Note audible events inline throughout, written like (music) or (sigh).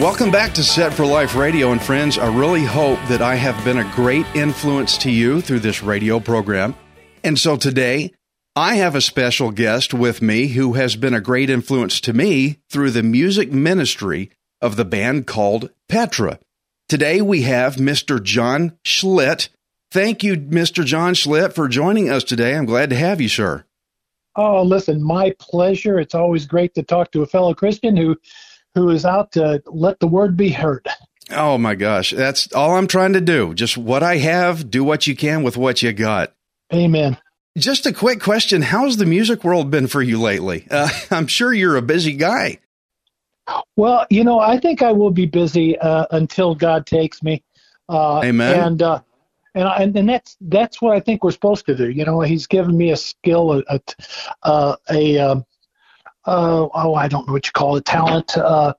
Welcome back to Set for Life Radio. And friends, I really hope that I have been a great influence to you through this radio program. And so today, I have a special guest with me who has been a great influence to me through the music ministry of the band called Petra. Today, we have Mr. John Schlitt. Thank you, Mr. John Schlitt, for joining us today. I'm glad to have you, sir. Oh, listen, my pleasure. It's always great to talk to a fellow Christian who who is out to let the word be heard. Oh my gosh, that's all I'm trying to do. Just what I have, do what you can with what you got. Amen. Just a quick question How's the music world been for you lately? Uh, (laughs) I'm sure you're a busy guy. Well, you know, I think I will be busy uh, until God takes me. Uh, Amen. And uh, and I, and that's that's what I think we're supposed to do. You know, He's given me a skill, a a, uh, a um, uh, oh, I don't know what you call it, talent, uh,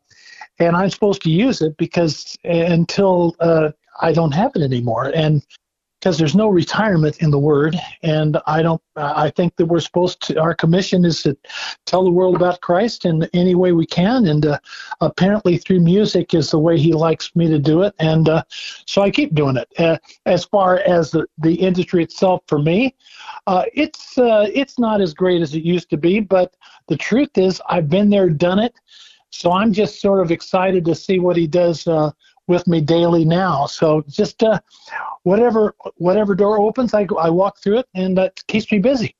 and I'm supposed to use it because until uh, I don't have it anymore, and because there's no retirement in the word, and I don't. I think that we're supposed to. Our commission is to tell the world about Christ in any way we can, and uh, apparently through music is the way He likes me to do it, and uh, so I keep doing it. Uh, as far as the, the industry itself, for me, uh, it's uh, it's not as great as it used to be, but the truth is, I've been there, done it. So I'm just sort of excited to see what He does uh, with me daily now. So just uh, whatever whatever door opens, I I walk through it, and that keeps me busy.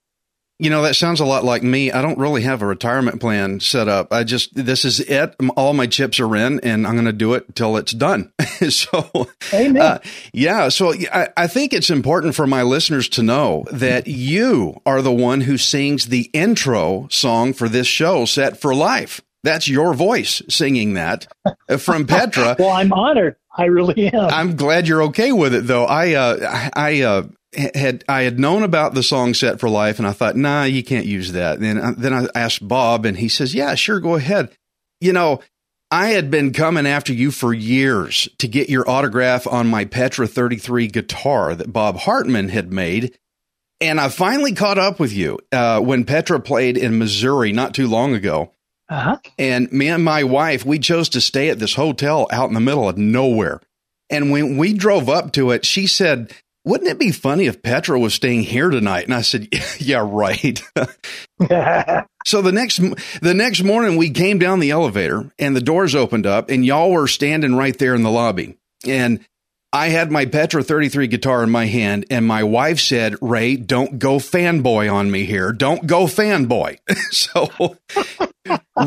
You know, that sounds a lot like me. I don't really have a retirement plan set up. I just, this is it. All my chips are in and I'm going to do it till it's done. (laughs) so, Amen. uh, yeah. So I, I think it's important for my listeners to know that you are the one who sings the intro song for this show, Set for Life. That's your voice singing that from Petra. (laughs) well, I'm honored. I really am. I'm glad you're okay with it, though. I, uh, I, uh, had I had known about the song "Set for Life," and I thought, "Nah, you can't use that." And then, then I asked Bob, and he says, "Yeah, sure, go ahead." You know, I had been coming after you for years to get your autograph on my Petra 33 guitar that Bob Hartman had made. And I finally caught up with you uh, when Petra played in Missouri not too long ago. Uh-huh. And me and my wife, we chose to stay at this hotel out in the middle of nowhere. And when we drove up to it, she said, wouldn't it be funny if Petra was staying here tonight? And I said, (laughs) yeah, right. (laughs) so the next, the next morning we came down the elevator and the doors opened up and y'all were standing right there in the lobby. And I had my Petra 33 guitar in my hand and my wife said, Ray, don't go fanboy on me here. Don't go fanboy. (laughs) so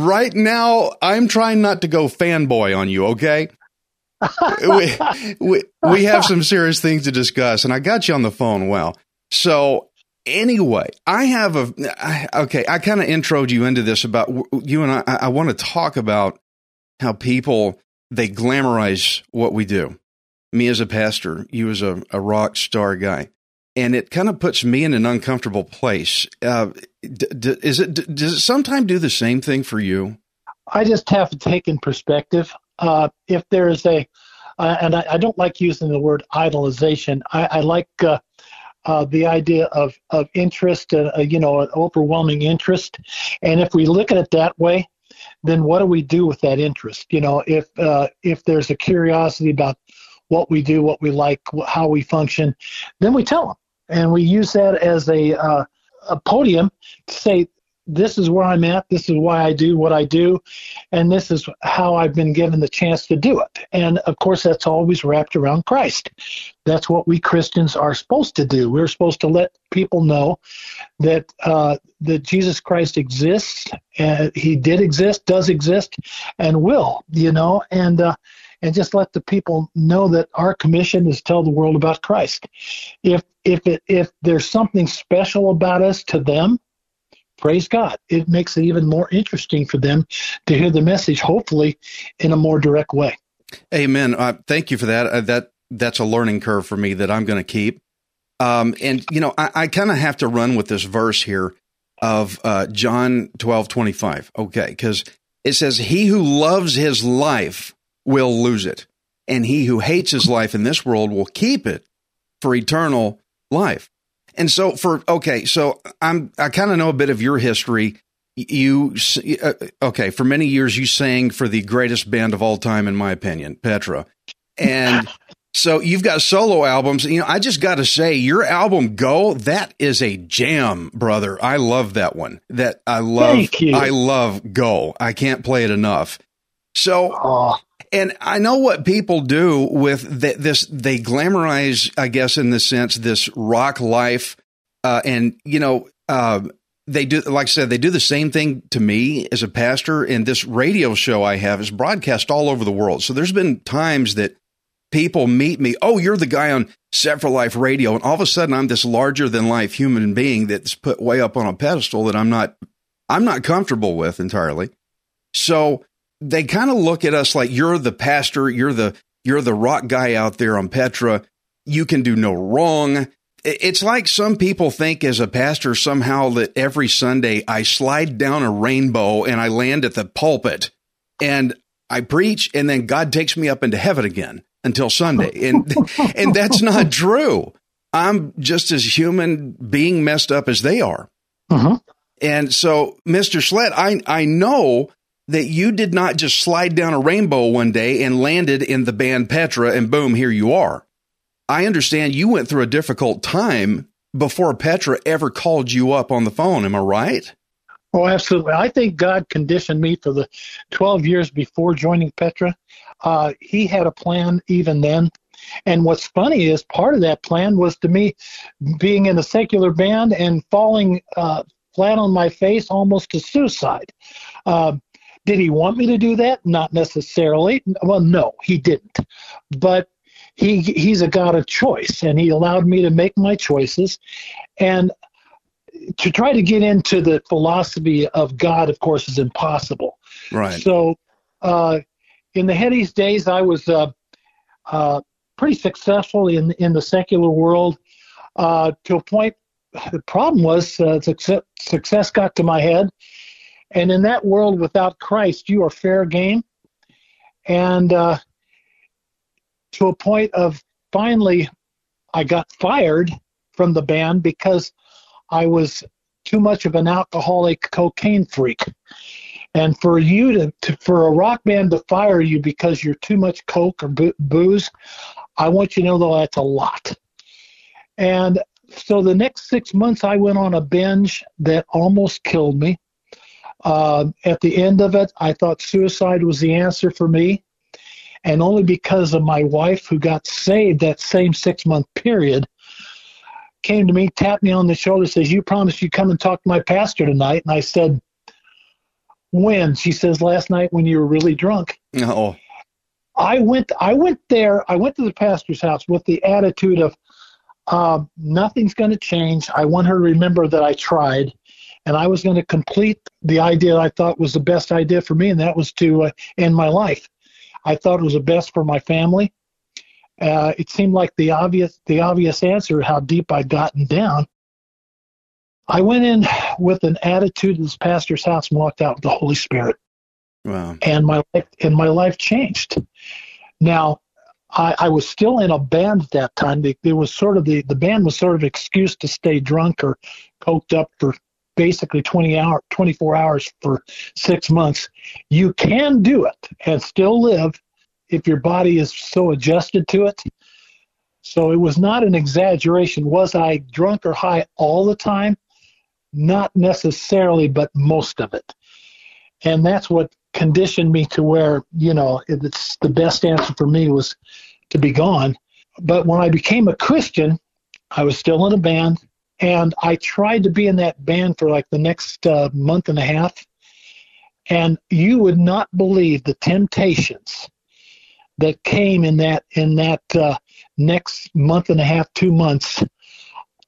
right now I'm trying not to go fanboy on you. Okay we, we, we have some serious things to discuss, and I got you on the phone. Well, so anyway, I have a I, okay. I kind of introed you into this about you and I. I want to talk about how people they glamorize what we do. Me as a pastor, you as a, a rock star guy, and it kind of puts me in an uncomfortable place. Uh, d- d- is it? D- does it sometimes do the same thing for you? I just have to take in perspective. Uh, if there is a, uh, and I, I, don't like using the word idolization. I, I like uh, uh the idea of of interest, uh, you know, an overwhelming interest. And if we look at it that way, then what do we do with that interest? You know, if if there's a curiosity about what we do, what we like, how we function, then we tell them, and we use that as a a podium to say this is where I'm at. This is why I do what I do. And this is how I've been given the chance to do it. And of course, that's always wrapped around Christ. That's what we Christians are supposed to do. We're supposed to let people know that, uh, that Jesus Christ exists. Uh, he did exist, does exist, and will, you know, and, uh, and just let the people know that our commission is to tell the world about Christ. If if it, if there's something special about us to them, praise God. It makes it even more interesting for them to hear the message, hopefully, in a more direct way. Amen. Uh, thank you for that. Uh, that that's a learning curve for me that I'm going to keep. Um, and you know, I, I kind of have to run with this verse here of uh, John 12, 25. Okay, because it says, "He who loves his life will lose it, and he who hates his life in this world will keep it for eternal life." And so for okay, so I'm I kind of know a bit of your history. You uh, okay? For many years, you sang for the greatest band of all time, in my opinion, Petra, and (laughs) so you've got solo albums. You know, I just got to say, your album "Go" that is a jam, brother. I love that one. That I love. I love "Go." I can't play it enough. So. Oh and I know what people do with th- this. They glamorize, I guess, in the sense, this rock life. Uh, and, you know, uh, they do, like I said, they do the same thing to me as a pastor. And this radio show I have is broadcast all over the world. So there's been times that people meet me. Oh, you're the guy on Set for Life radio. And all of a sudden I'm this larger than life human being that's put way up on a pedestal that I'm not, I'm not comfortable with entirely. So they kind of look at us like you're the pastor, you're the you're the rock guy out there on Petra. You can do no wrong. It's like some people think as a pastor somehow that every Sunday I slide down a rainbow and I land at the pulpit and I preach and then God takes me up into heaven again until Sunday. (laughs) And and that's not true. I'm just as human being messed up as they are. Uh-huh. And so, Mr. Schlitt, I I know that you did not just slide down a rainbow one day and landed in the band Petra and boom, here you are. I understand you went through a difficult time before Petra ever called you up on the phone. Am I right? Oh, absolutely. I think God conditioned me for the 12 years before joining Petra. Uh, he had a plan even then. And what's funny is part of that plan was to me being in a secular band and falling uh, flat on my face almost to suicide. Uh, did he want me to do that? Not necessarily. Well, no, he didn't. But he he's a God of choice, and he allowed me to make my choices. And to try to get into the philosophy of God, of course, is impossible. Right. So, uh, in the Head East days, I was uh, uh, pretty successful in in the secular world uh, to a point. The problem was uh, success, success got to my head, and in that world without Christ, you are fair game. And uh, to a point of finally, I got fired from the band because I was too much of an alcoholic cocaine freak. And for you to, to for a rock band to fire you because you're too much coke or booze, I want you to know that that's a lot. And so the next six months, I went on a binge that almost killed me. Uh, at the end of it, I thought suicide was the answer for me. And only because of my wife, who got saved that same six month period, came to me, tapped me on the shoulder, says, You promised you'd come and talk to my pastor tonight. And I said, When? She says, Last night when you were really drunk. Oh. I went I went there, I went to the pastor's house with the attitude of uh, nothing's going to change. I want her to remember that I tried and I was going to complete the idea I thought was the best idea for me, and that was to uh, end my life. I thought it was the best for my family. Uh, it seemed like the obvious the obvious answer how deep I'd gotten down. I went in with an attitude of this pastor's house and walked out with the Holy Spirit. Wow. And my life and my life changed. Now, I, I was still in a band at that time. It was sort of the, the band was sort of excuse to stay drunk or coked up for basically 20 hour 24 hours for six months you can do it and still live if your body is so adjusted to it so it was not an exaggeration was i drunk or high all the time not necessarily, but most of it. And that's what conditioned me to where, you know, it's the best answer for me was to be gone. But when I became a Christian, I was still in a band, and I tried to be in that band for like the next uh, month and a half. And you would not believe the temptations that came in that in that uh, next month and a half, two months.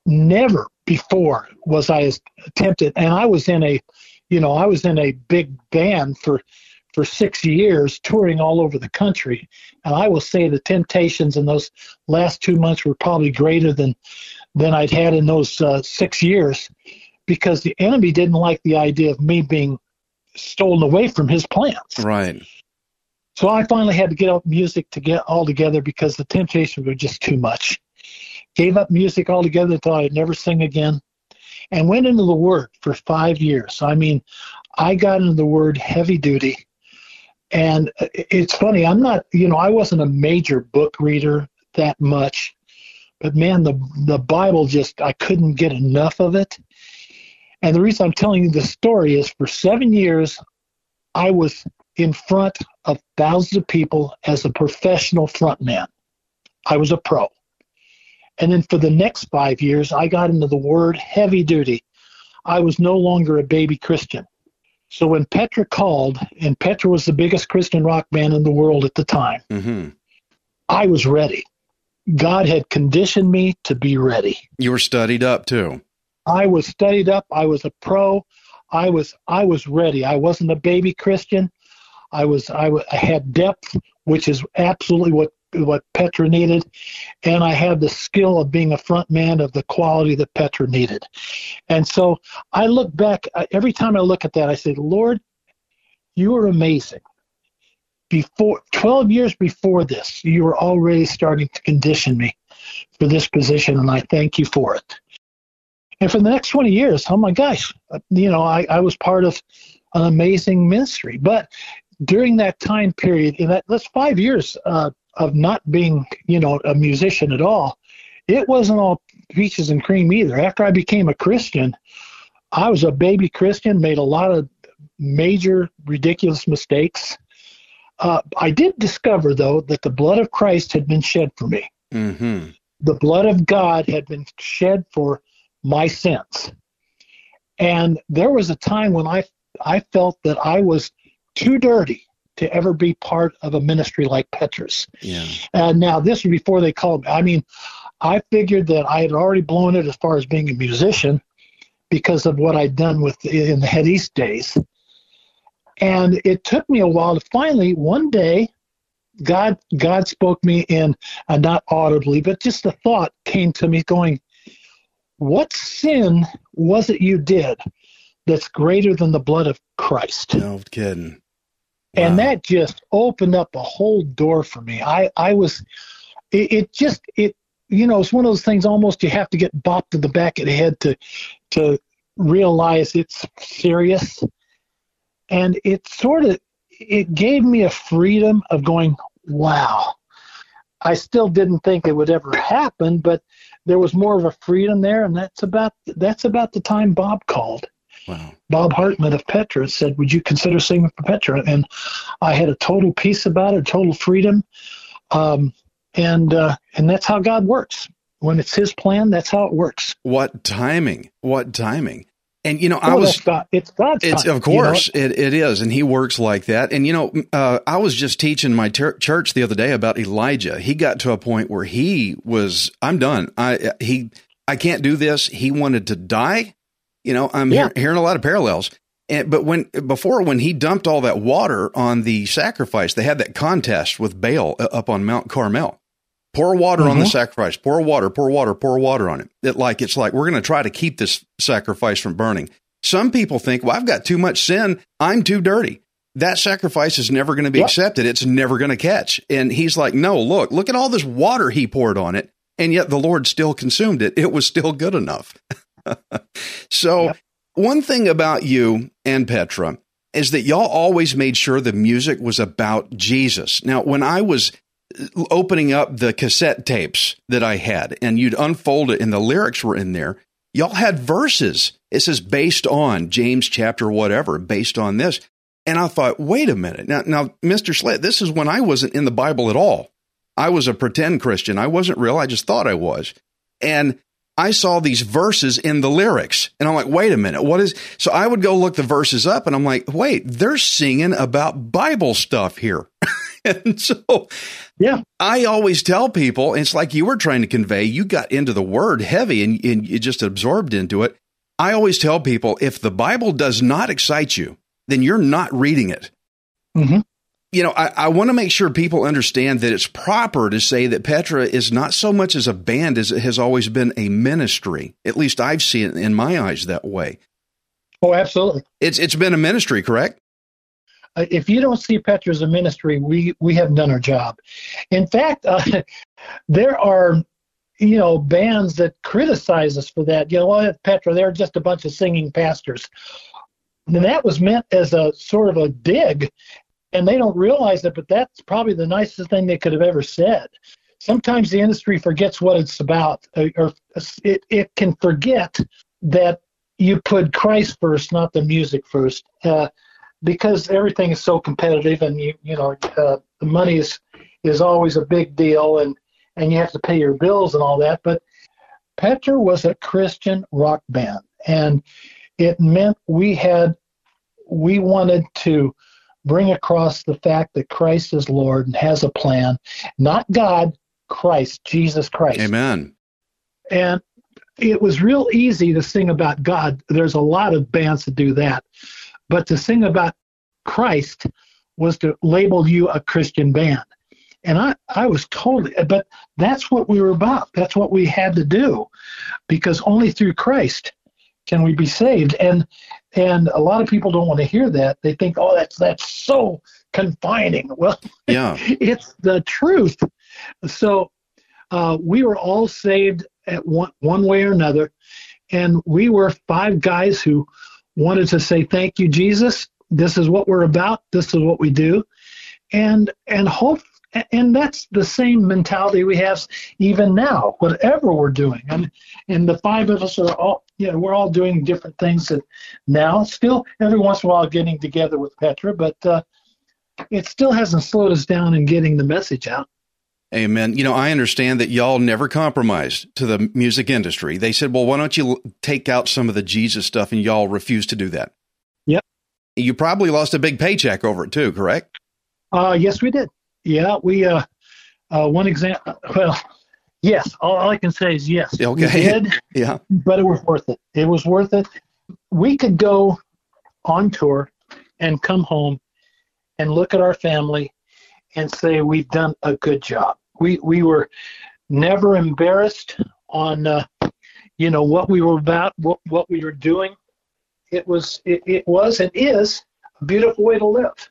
Never before was I as tempted, and I was in a, you know, I was in a big band for for six years, touring all over the country, and I will say the temptations in those last two months were probably greater than than I'd had in those uh, six years, because the enemy didn't like the idea of me being stolen away from his plans. Right. So I finally had to get up music to get all together because the temptations were just too much. Gave up music altogether, thought I'd never sing again, and went into the Word for five years. I mean, I got into the Word heavy duty. And it's funny, I'm not, you know, I wasn't a major book reader that much, but man, the the Bible just I couldn't get enough of it. And the reason I'm telling you this story is for seven years, I was in front of thousands of people as a professional frontman. I was a pro. And then for the next five years, I got into the word heavy duty. I was no longer a baby Christian. So when Petra called, and Petra was the biggest Christian rock band in the world at the time, hmm I was ready. God had conditioned me to be ready. You were studied up too. I was studied up. I was a pro. I was I was ready. I wasn't a baby Christian. I was I, w- I had depth, which is absolutely what what Petra needed, and I had the skill of being a front man of the quality that Petra needed. And so I look back every time I look at that, I say, Lord, you are amazing. Before 12 years before this, you were already starting to condition me for this position, and I thank you for it. And for the next 20 years, oh my gosh, uh, you know, I, I was part of an amazing ministry. But during that time period, in that that's five years uh, of not being, you know, a musician at all, it wasn't all peaches and cream either. After I became a Christian, I was a baby Christian, made a lot of major ridiculous mistakes. Uh, I did discover, though, that the blood of Christ had been shed for me hmm the blood of God had been shed for my sins. And there was a time when I I felt that I was too dirty to ever be part of a ministry like Petra's. Yeah. And now this was before they called me. I mean, I figured that I had already blown it as far as being a musician because of what I'd done with in the Head East days. And it took me a while to finally one day God God spoke me in uh, not audibly, but just a thought came to me going, What sin was it you did that's greater than the blood of Christ? No kidding. And Wow. that just opened up a whole door for me. I, I was, it, it just, it, you know, it's one of those things almost you have to get bopped in the back of the head to, to realize it's serious. And it sort of, it gave me a freedom of going, wow. I still didn't think it would ever happen, but there was more of a freedom there. And that's about, that's about the time Bob called. Wow. Bob Hartman of Petra said, "Would you consider singing for Petra?" And I had a total peace about it, total freedom, um, and uh, and that's how God works. When it's His plan, that's how it works. What timing? What timing? And you know, I Oh, was God. It's God's It's time, of you know? course it, it is, and he works like that. And you know, uh, I was just teaching my ter- church the other day about Elijah. He got to a point where he was, I'm done. I he, I can't do this. He wanted to die. You know, I'm Yeah. hear- hearing a lot of parallels. And, but when before when he dumped all that water on the sacrifice, they had that contest with Baal uh, up on Mount Carmel. Pour water on the Mhm. sacrifice. Pour water. Pour water. Pour water on it. It like it's like we're going to try to keep this sacrifice from burning. Some people think, well, I've got too much sin. I'm too dirty. That sacrifice is never going to be Yep. accepted. It's never going to catch. And he's like, no, look, look at all this water he poured on it. And yet the Lord still consumed it. It was still good enough. (laughs) so, Yep. one thing about you and Petra is that y'all always made sure the music was about Jesus. Now, when I was opening up the cassette tapes that I had and you'd unfold it and the lyrics were in there, y'all had verses It says based on James chapter whatever, based on this. And I thought, wait a minute. Now, now, Mr. Schlitt, this is when I wasn't in the Bible at all. I was a pretend Christian. I wasn't real. I just thought I was. And I saw these verses in the lyrics and I'm like, wait a minute, what is, so I would go look the verses up and I'm like, wait, they're singing about Bible stuff here. (laughs) (laughs) and so, Yeah. I always tell people, it's like you were trying to convey, you got into the word heavy and, and you just absorbed into it. I always tell people, if the Bible does not excite you, then you're not reading it. hmm you know, I, I want to make sure people understand that it's proper to say that Petra is not so much as a band as it has always been a ministry. At least I've seen it in my eyes that way. Oh, absolutely. It's it's been a ministry, correct? Uh, if you don't see Petra as a ministry, we we haven't done our job. In fact, uh, (laughs) there are you know bands that criticize us for that. You know, well, Petra, they're just a bunch of singing pastors. And that was meant as a sort of a dig, and they don't realize it. But that's probably the nicest thing they could have ever said. Sometimes the industry forgets what it's about, uh, or it it can forget that you put Christ first, not the music first. Uh, because everything is so competitive and you you know uh, the money is is always a big deal and and you have to pay your bills and all that but Petra was a Christian rock band and it meant we had we wanted to bring across the fact that Christ is Lord and has a plan not God Christ Jesus Christ Amen. and it was real easy to sing about God. There's a lot of bands that do that. But to sing about Christ was to label you a Christian band. And I, I was totally, but that's what we were about. That's what we had to do because only through Christ can we be saved. And, and a lot of people don't want to hear that. They think, oh, that's, that's so confining. (laughs) Well, Yeah. (laughs) it's the truth. So uh, we were all saved at one, one way or another. And we were five guys who wanted to say, Thank you, Jesus. This is what we're about. This is what we do. And and hope and that's the same mentality we have even now, whatever we're doing. And and the five of us are all you know, we're all doing different things that now. Still every once in a while getting together with Petra, but uh, it still hasn't slowed us down in getting the message out. Amen. You know, I understand that y'all never compromised to the music industry. They said, well, why don't you take out some of the Jesus stuff? And y'all refused to do that. Yep. You probably lost a big paycheck over it too, correct? Uh, yes, we did. Yeah, we. Uh, uh, one example. (laughs) Well, yes. All, all I can say is yes. We Okay. did, (laughs) Yeah. but it was worth it. It was worth it. We could go on tour and come home and look at our family and say we've done a good job. We we were never embarrassed on uh, you know what we were about, what what we were doing. It was it, it was and is a beautiful way to live.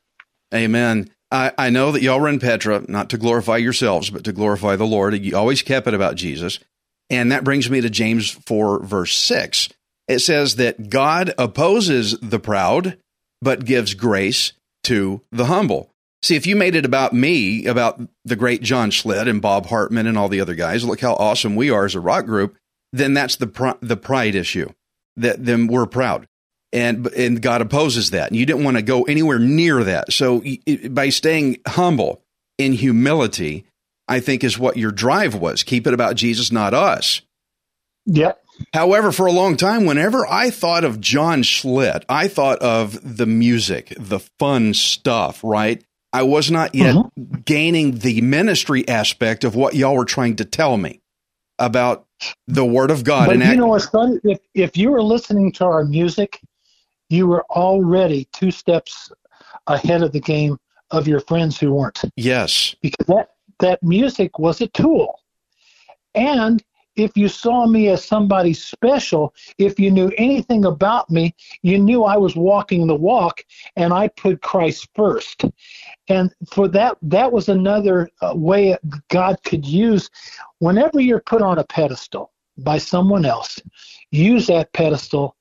Amen. I, I know that y'all run Petra, not to glorify yourselves, but to glorify the Lord. You always kept it about Jesus. And that brings me to James 4, verse 6. It says that God opposes the proud, but gives grace to the humble. See, if you made it about me, about the great John Schlitt and Bob Hartman and all the other guys, look how awesome we are as a rock group, then that's the, pr- the pride issue. That then we're proud and and God opposes that. And you didn't want to go anywhere near that. So by staying humble in humility, I think is what your drive was. Keep it about Jesus, not us. Yep. However, for a long time, whenever I thought of John Schlitt, I thought of the music, the fun stuff, right? I was not yet uh-huh. gaining the ministry aspect of what y'all were trying to tell me about the Word of God. But and you act- know funny? If if you were listening to our music, you were already two steps ahead of the game of your friends who weren't, yes, because that that music was a tool. And if you saw me as somebody special, if you knew anything about me, you knew I was walking the walk, and I put Christ first. And for that, that was another uh, way God could use. Whenever you're put on a pedestal by someone else, use that pedestal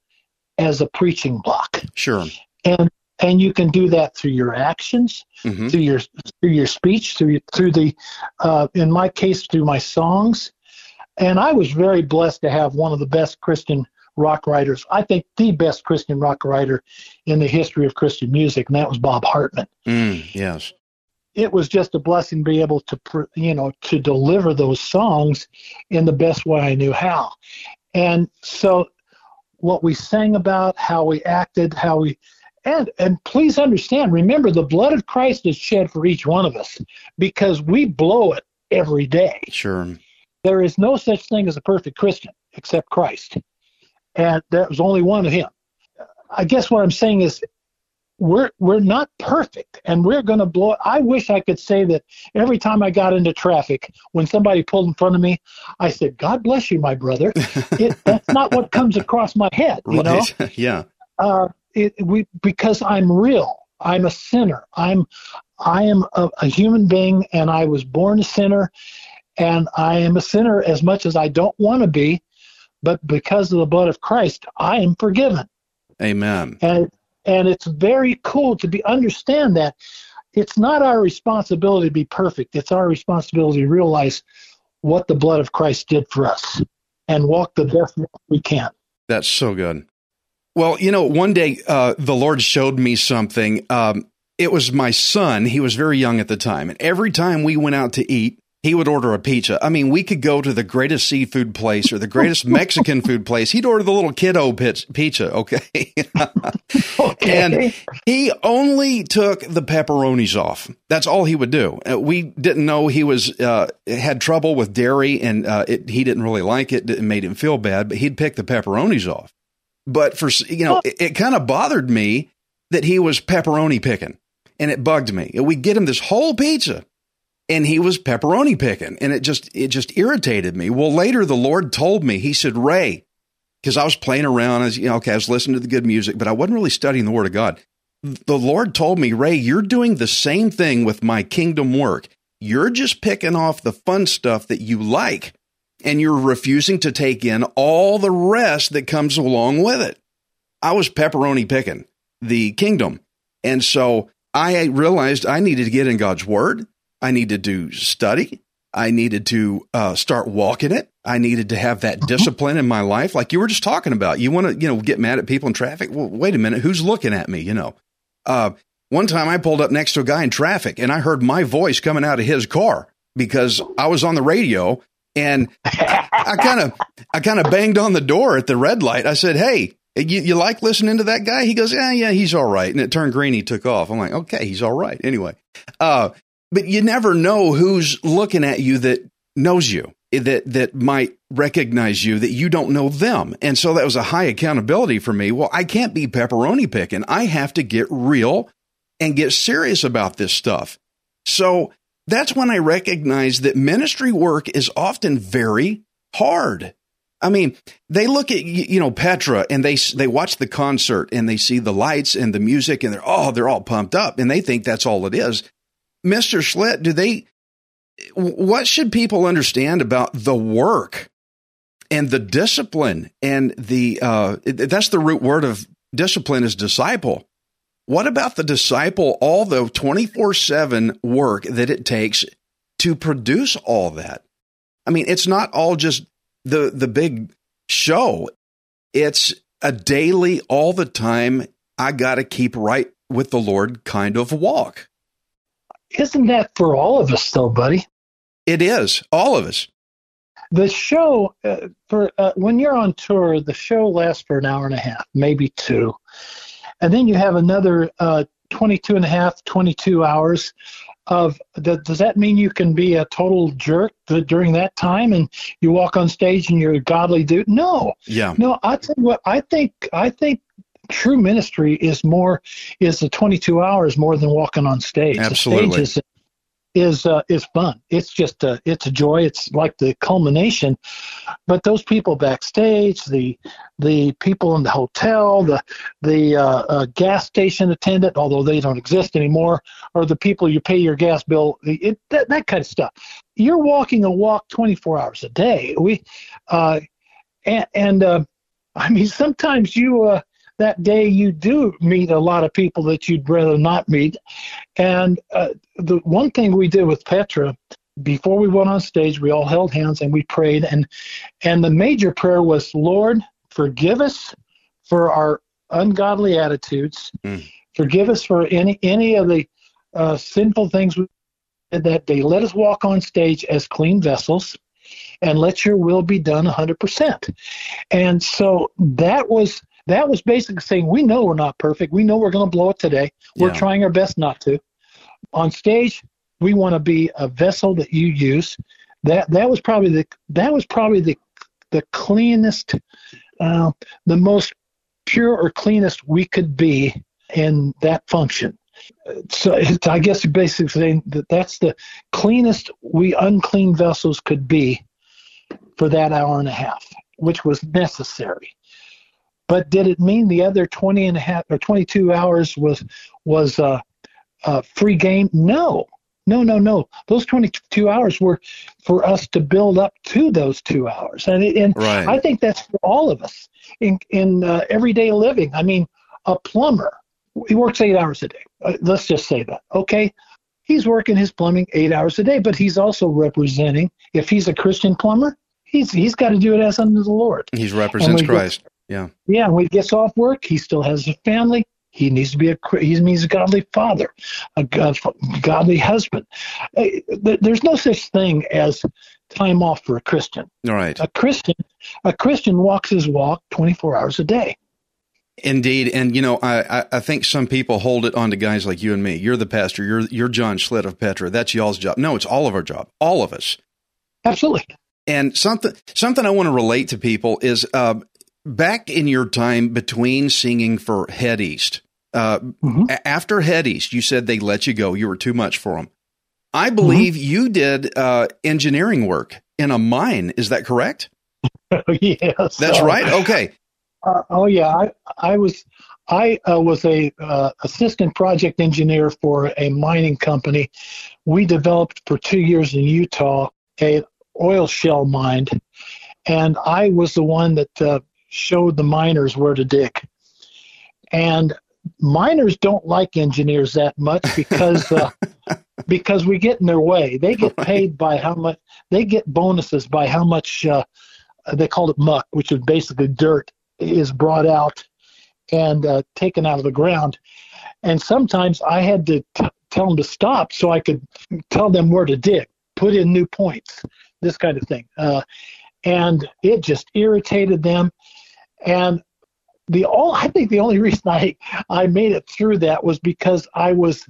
as a preaching block, sure. and and you can do that through your actions, hmm through your through your speech, through through the, uh, in my case, through my songs. And I was very blessed to have one of the best Christian rock writers. I think the best Christian rock writer in the history of Christian music, and that was Bob Hartman. Mm, yes. It was just a blessing to be able to, you know, to deliver those songs in the best way I knew how. And so, what we sang about, how we acted, how we, and and please understand, remember the blood of Christ is shed for each one of us because we blow it every day. Sure. There is no such thing as a perfect Christian except Christ. And there was only one of him. I guess what I'm saying is we're we're not perfect and we're going to blow I wish I could say that every time I got into traffic when somebody pulled in front of me I said God bless you my brother (laughs) it, that's not what comes across my head you right. know (laughs) yeah uh, it, we because I'm real I'm a sinner I'm I am a, a human being and I was born a sinner and I am a sinner as much as I don't want to be, but because of the blood of Christ, I am forgiven. Amen. And and it's very cool to be understand that it's not our responsibility to be perfect. It's our responsibility to realize what the blood of Christ did for us and walk the best we can. That's so good. Well, you know, one day uh, the Lord showed me something. Um, it was my son. He was very young at the time. And every time we went out to eat, he would order a pizza. I mean, we could go to the greatest seafood place or the greatest (laughs) Mexican food place. He'd order the little kiddo pizza, okay? (laughs) Okay. and he only took the pepperonis off. That's all he would do. Uh, we didn't know he was uh, had trouble with dairy, and uh, it, he didn't really like it. It made him feel bad, but he'd pick the pepperonis off. But for you know, it, it kind of bothered me that he was pepperoni picking, and it bugged me. We get him this whole pizza and he was pepperoni picking and it just it just irritated me. Well later the lord told me he said ray because i was playing around as you know okay i was listening to the good music but i wasn't really studying the word of god. The lord told me ray you're doing the same thing with my kingdom work. You're just picking off the fun stuff that you like and you're refusing to take in all the rest that comes along with it. I was pepperoni picking the kingdom and so i realized i needed to get in god's word I needed to study. I needed to uh, start walking it. I needed to have that discipline in my life, like you were just talking about. You want to, you know, get mad at people in traffic. Well, wait a minute, who's looking at me? You know, uh, one time I pulled up next to a guy in traffic, and I heard my voice coming out of his car because I was on the radio, and I kind of, I kind of banged on the door at the red light. I said, "Hey, you, you like listening to that guy?" He goes, "Yeah, yeah, he's all right." And it turned green. He took off. I'm like, "Okay, he's all right." Anyway, uh, but you never know who's looking at you that knows you that that might recognize you that you don't know them. And so that was a high accountability for me. Well i can't be pepperoni picking. I have to get real and get serious about this stuff. So that's when i recognize that ministry work is often very hard. I mean they look at you know petra and they they watch the concert and they see the lights and the music and they're oh they're all pumped up and they think that's all it is Mr. Schlitt, do they, what should people understand about the work and the discipline and the, uh, that's the root word of discipline is disciple. What about the disciple, all the 24 7 work that it takes to produce all that? I mean, it's not all just the, the big show. It's a daily, all the time, I got to keep right with the Lord kind of walk. Isn't that for all of us, though, buddy? It is all of us. The show uh, for uh, when you're on tour, the show lasts for an hour and a half, maybe two, and then you have another uh, 22 and a half, 22 hours of. The, does that mean you can be a total jerk during that time and you walk on stage and you're a godly dude? No. Yeah. No, I you what. I think I think true ministry is more is the 22 hours more than walking on stage. Absolutely. The stage is is uh, is fun. It's just a it's a joy. It's like the culmination. But those people backstage, the the people in the hotel, the the uh, uh, gas station attendant, although they don't exist anymore, or the people you pay your gas bill, it, that that kind of stuff. You're walking a walk 24 hours a day. We uh, and, and uh, (laughs) I mean sometimes you uh, that day you do meet a lot of people that you'd rather not meet. And uh, the one thing we did with Petra before we went on stage, we all held hands and we prayed. And and the major prayer was, Lord, forgive us for our ungodly attitudes. Mm. Forgive us for any any of the uh, sinful things we did that day. Let us walk on stage as clean vessels, and let Your will be done 100%. And so that was that was basically saying we know we're not perfect. We know we're going to blow it today. We're Yeah. trying our best not to. On stage, we want to be a vessel that you use. That that was probably the that was probably the the cleanest, uh, the most pure or cleanest we could be in that function. So it's, I guess you're basically saying that that's the cleanest we unclean vessels could be for that hour and a half, which was necessary. But did it mean the other 20 and a half or 22 hours was was uh, uh, free game? No, no, no, no. Those 22 hours were for us to build up to those two hours, and it, and Right. I think that's for all of us in in uh, everyday living. I mean, a plumber he works eight hours a day. Uh, let's just say that, okay? He's working his plumbing eight hours a day, but he's also representing. If he's a Christian plumber, he's he's got to do it as unto the Lord. He represents And get- Christ. Yeah. Yeah, when he gets off work, he still has a family. He needs to be a he needs a godly father, a god, godly husband. Uh, There's no such thing as time off for a Christian. All right. A Christian, a Christian walks his walk 24 hours a day. Indeed, and you know, I, I I think some people hold it on to guys like you and me. You're the pastor. You're you're John Schlitt of Petra. That's y'all's job. No, it's all of our job. All of us. Absolutely. And something something I want to relate to people is uh, back in your time between singing for Head East. Uh, Mhm. After Head East, you said they let you go. You were too much for them. I believe you did uh, engineering work in a mine. Is that correct? (laughs) yes. That's Uh, right. Okay. (laughs) Uh, oh yeah, I I was I uh, was a uh, assistant project engineer for a mining company. We developed for two years in Utah a oil shale mine, and I was the one that uh, showed the miners where to dig. And miners don't like engineers that much because uh, (laughs) because we get in their way. They get paid by how much they get bonuses by how much uh, they called it muck, which is basically dirt, is brought out and uh, taken out of the ground. And sometimes I had to t- tell them to stop so I could tell them where to dig, put in new points, this kind of thing. Uh, and it just irritated them. And the all I think the only reason I I made it through that was because I was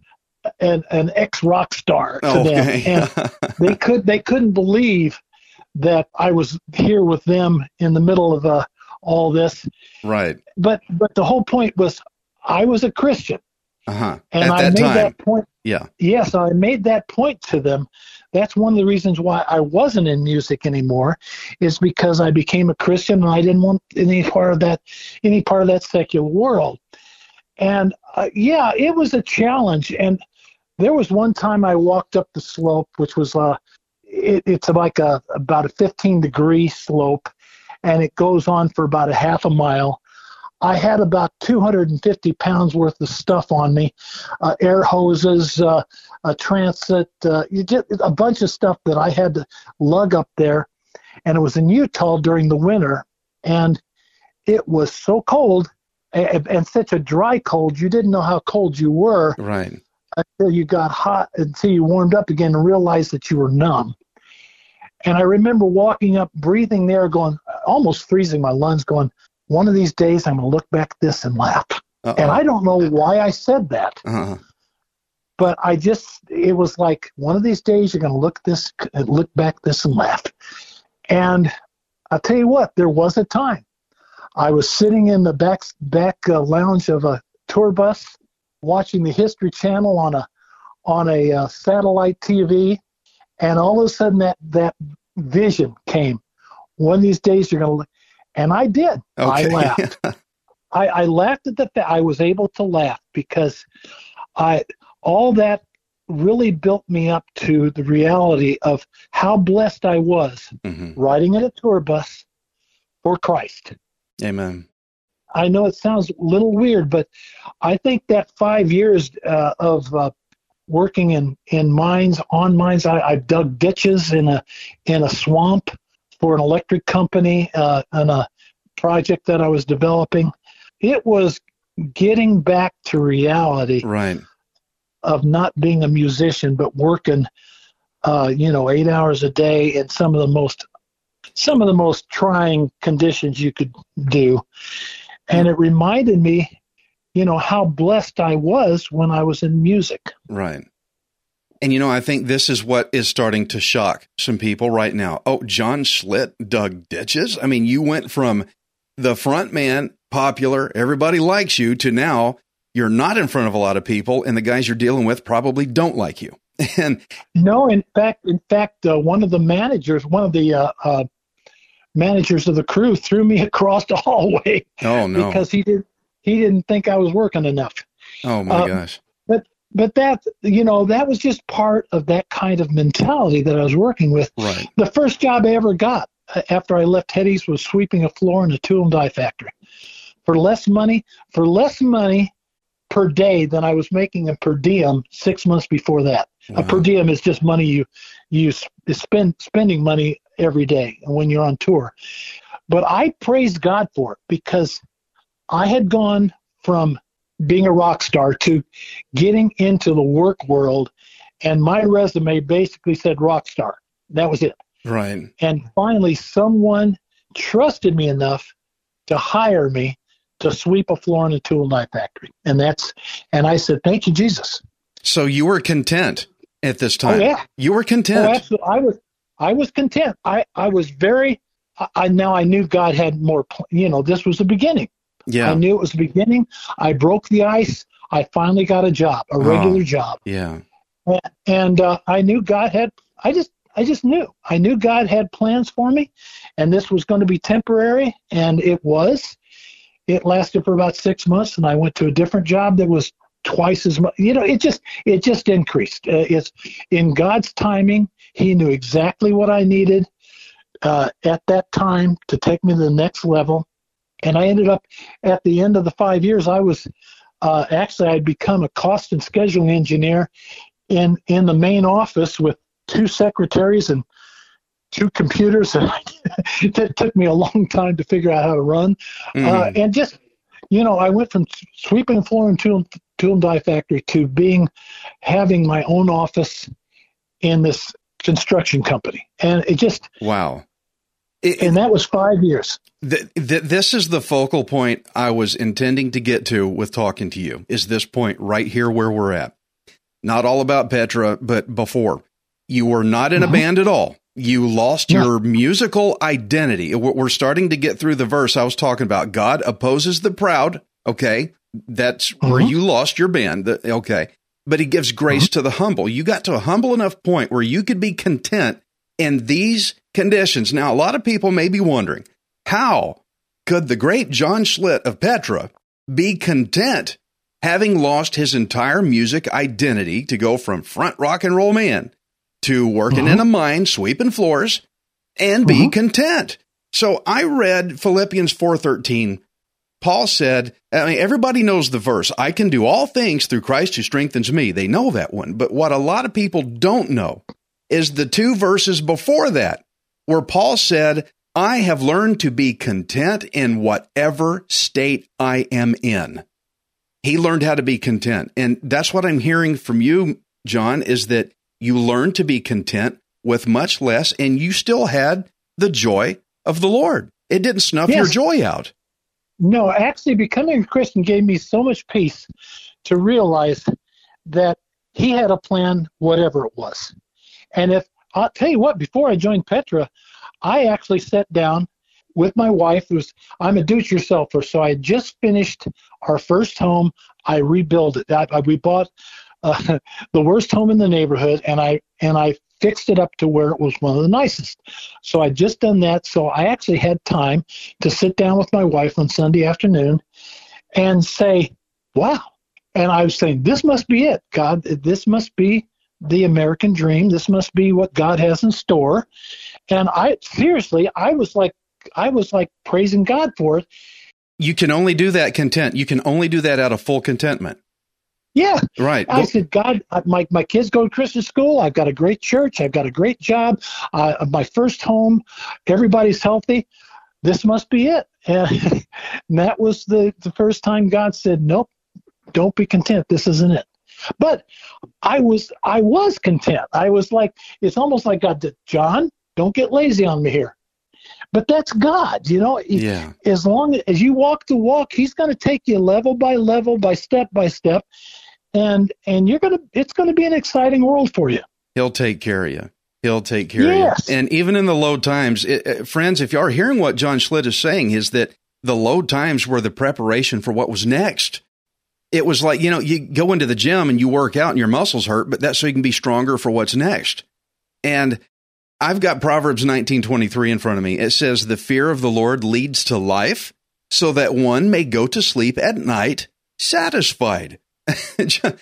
an an ex rock star to them, and they could they couldn't believe that I was here with them in the middle of uh, all this. right. But but the whole point was I was a Christian, Uh huh. and At I that made time. that point. Yeah. Yes, I made that point to them. That's one of the reasons why I wasn't in music anymore, is because I became a Christian and I didn't want any part of that, any part of that secular world. And uh, yeah, it was a challenge. And there was one time I walked up the slope, which was uh, it, it's like a about a 15 degree slope, and it goes on for about a half a mile. I had about 250 pounds worth of stuff on me, uh, air hoses, uh, a transit, uh, you get a bunch of stuff that I had to lug up there. And it was in Utah during the winter, and it was so cold and, and such a dry cold, you didn't know how cold you were Right. until you got hot, until you warmed up again and realized that you were numb. And I remember walking up, breathing there, going, almost freezing my lungs, going, one of these days I'm going to look back this and laugh. Uh-oh. And I don't know why I said that, uh-huh. but I just, it was like, one of these days you're going to look this, look back this and laugh. And I'll tell you what, there was a time. I was sitting in the back, back uh, lounge of a tour bus watching the History Channel on a, on a uh, satellite TV. And all of a sudden that, that vision came. One of these days you're going to look. And I did. I laughed. (laughs) I, I laughed at the fact I was able to laugh because I all that really built me up to the reality of how blessed I was hmm riding in a tour bus for Christ. Amen. I know it sounds a little weird, but I think that five years uh, of uh, working in, in mines, on mines, I, I dug ditches in a in a swamp for an electric company uh, and a project that I was developing. It was getting back to reality Right. of not being a musician, but working, uh, you know, eight hours a day in some of the most, some of the most trying conditions you could do. And it reminded me, you know, how blessed I was when I was in music. Right. And you know, I think this is what is starting to shock some people right now. Oh, John Schlitt dug ditches. I mean, you went from the front man, popular, everybody likes you, to now you're not in front of a lot of people, and the guys you're dealing with probably don't like you. (laughs) And No, in fact, in fact, uh, one of the managers, one of the uh, uh, managers of the crew, threw me (laughs) across the hallway oh no, because he did he didn't think I was working enough. oh my uh, gosh, But that you know that was just part of that kind of mentality that I was working with. right, The first job I ever got uh, after I left Head East was sweeping a floor in a tool and die factory for less money for less money per day than I was making a per diem six months before that. A per diem is just money you you spend spending money every day when you're on tour. But I praised God for it because I had gone from being a rock star to getting into the work world, and my resume basically said rock star. That was it. right, And finally, someone trusted me enough to hire me to sweep a floor in a tool knife factory. And that's, and I said, thank you, Jesus. So you were content at this time. Oh, yeah. You were Oh, content. absolutely. I was, I was content. I, I was very, I now I knew God had more, you know, this was the beginning. I knew it was the beginning. I broke the ice. I finally got a job, a regular Oh. job. yeah, and uh, I knew God had. I just, I just knew. I knew God had plans for me, and this was going to be temporary, and it was. It lasted for about six months, and I went to a different job that was twice as much. You know, it just, it just increased. Uh, it's in God's timing. He knew exactly what I needed uh, at that time to take me to the next level, and I ended up at the end of the five years. I was uh, actually I'd become a cost and scheduling engineer in in the main office with two secretaries and two computers (laughs) and it took me a long time to figure out how to run uh, Mhm. and just you know i went from sweeping the floor in tool, tool and die factory to being having my own office in this construction company and it just wow. It- and that was five years Th- th- this is the focal point I was intending to get to with talking to you. Is this point right here where we're at? Not all about Petra, but before you were not in a Mhm. band at all. You lost Yeah. your musical identity. We're starting to get through the verse I was talking about. God opposes the proud. Okay, that's where Mhm. you lost your band. Okay, but He gives grace to the humble. You got to a humble enough point where you could be content in these conditions. Now, a lot of people may be wondering how could the great John Schlitt of Petra be content having lost his entire music identity to go from front rock and roll man to working in a mine sweeping floors and be Mhm. content? So I read Philippians 4:13. Paul said, I mean, everybody knows the verse, I can do all things through Christ who strengthens me. They know that one. But what a lot of people don't know is the two verses before that, where Paul said, I have learned to be content in whatever state I am in. He learned how to be content. And that's what I'm hearing from you, John, is that you learned to be content with much less and you still had the joy of the Lord. It didn't snuff your joy out. No, actually, becoming a Christian gave me so much peace to realize that He had a plan, whatever it was. And if I'll tell you what, before I joined Petra, I actually sat down with my wife. It was I'm a do-it-yourselfer, so I had just finished our first home. I rebuilt it. I, I, we bought uh, (laughs) the worst home in the neighborhood, and I and I fixed it up to where it was one of the nicest. So I just done that. So I actually had time to sit down with my wife on Sunday afternoon and say, wow. And I was saying, this must be it, God. This must be the American dream. This must be what God has in store. And I seriously, I was like, I was like praising God for it. You can only do that content. You can only do that out of full contentment. Yeah. Right. I said, God, my, my kids go to Christian school. I've got a great church. I've got a great job. Uh, my first home. Everybody's healthy. this must be it. (laughs) And, that was the, the first time God said, nope, don't be content. This isn't it. But I was I was content. I was like, it's almost like God did, John, don't get lazy on me here. But that's God, you know. Yeah. As long as you walk the walk, He's going to take you level by level, by step by step, and and you're gonna. It's going to be an exciting world for you. He'll take care of you. He'll take care Yes. of you. And even in the low times, it, uh, friends, if you are hearing what John Schlitt is saying, is that the low times were the preparation for what was next. It was like, you know, you go into the gym and you work out and your muscles hurt, but that's so you can be stronger for what's next. And I've got Proverbs 19:23 in front of me. It says, "The fear of the Lord leads to life, so that one may go to sleep at night satisfied." (laughs) John,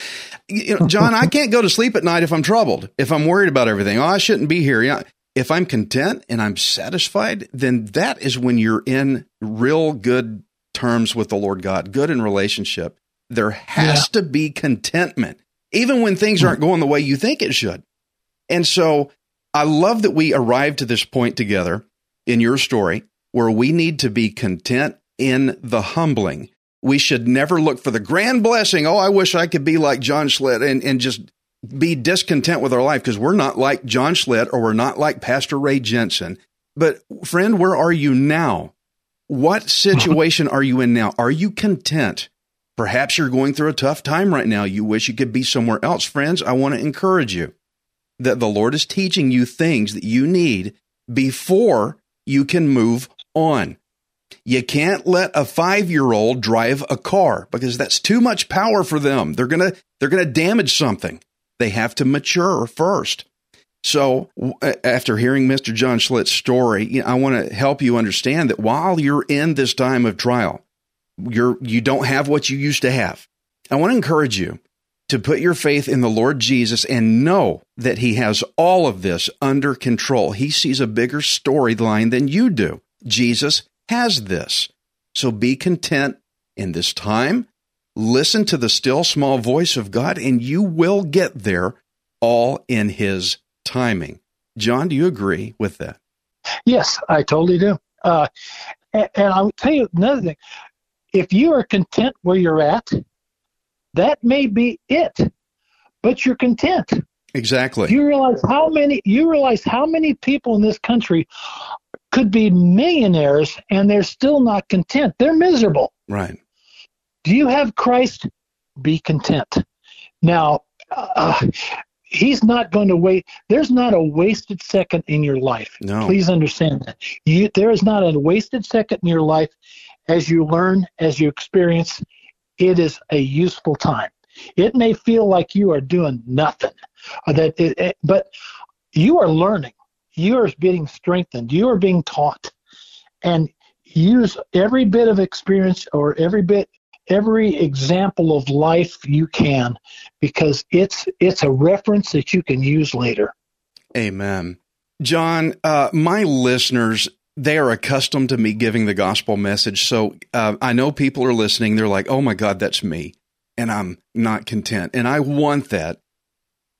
you know, John, I can't go to sleep at night if I'm troubled, if I'm worried about everything. Oh, I shouldn't be here. Yeah. If I'm content and I'm satisfied, then that is when you're in real good terms with the Lord God, good in relationship. There has to be contentment, even when things aren't going the way you think it should. And so I love that we arrived to this point together in your story where we need to be content in the humbling. We should never look for the grand blessing. Oh, I wish I could be like John Schlitt and, and just be discontent with our life because we're not like John Schlitt or we're not like Pastor Ray Jensen. But friend, where are you now? What (laughs) situation are you in now? Are you content? Perhaps you're going through a tough time right now. You wish you could be somewhere else. Friends, I want to encourage you that the Lord is teaching you things that you need before you can move on. You can't let a 5-year-old drive a car because that's too much power for them. They're going to they're going to damage something. They have to mature first. So, after hearing Mr. John Schlitt's story, I want to help you understand that while you're in this time of trial, you're you don't have what you used to have. I want to encourage you to put your faith in the Lord Jesus and know that he has all of this under control. He sees a bigger storyline than you do. Jesus has this. So be content in this time. Listen to the still small voice of God and you will get there all in his timing. John, do you agree with that? Yes, I totally do. Uh, and, and I'll tell you another thing. If you are content where you're at, that may be it, but you're content. Exactly. You realize how many you realize how many people in this country could be millionaires and they're still not content. They're miserable. right. Do you have Christ? Be content. Now, uh, He's not going to wait. There's not a wasted second in your life. No. Please understand that. You, there is not a wasted second in your life as you learn, as you experience. It is a useful time. It may feel like you are doing nothing, or that, it, it- but you are learning. You are being strengthened. You are being taught, and use every bit of experience or every bit every example of life you can because it's it's a reference that you can use later Amen. John, uh, my listeners, they are accustomed to me giving the gospel message. So uh, I know people are listening. They're like, oh my God, that's me. And I'm not content. And I want that.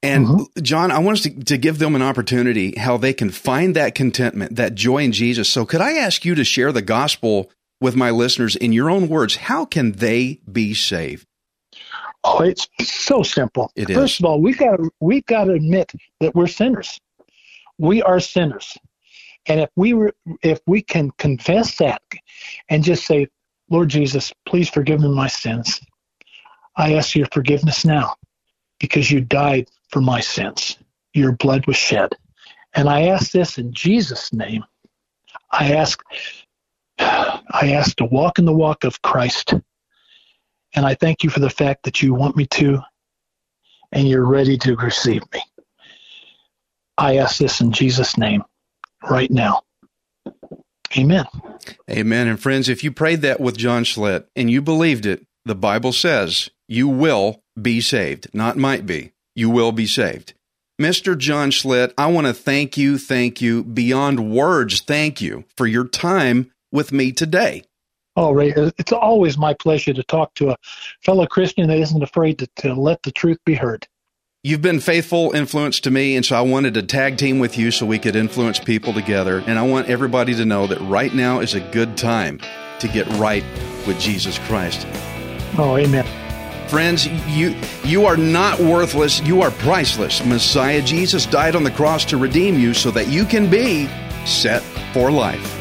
And John, I want us to, to give them an opportunity how they can find that contentment, that joy in Jesus. So could I ask you to share the gospel with my listeners in your own words? How can they be saved? oh it's so simple It first is. of all we've got we've got to admit that we're sinners we are sinners and if we if we can confess that and just say lord jesus please forgive me my sins. I ask your forgiveness now because you died for my sins. Your blood was shed. And i ask this in jesus name. I ask i ask to walk in the walk of christ. And i thank you for the fact that you want me to and you're ready to receive me. I ask this in jesus name right now amen Amen. And friends, if you prayed that with John Schlitt and you believed it, the Bible says you will be saved. Not might be. You will be saved. Mr. John Schlitt, I want to thank you, thank you, beyond words, thank you for your time with me today. Oh, Ray, it's always my pleasure to talk to a fellow Christian that isn't afraid to, to let the truth be heard. You've been faithful influence to me, and so I wanted to tag team with you so we could influence people together. And I want everybody to know that right now is a good time to get right with Jesus Christ. Oh, amen. Friends, you you are not worthless, you are priceless. Messiah Jesus died on the cross to redeem you so that you can be set for life.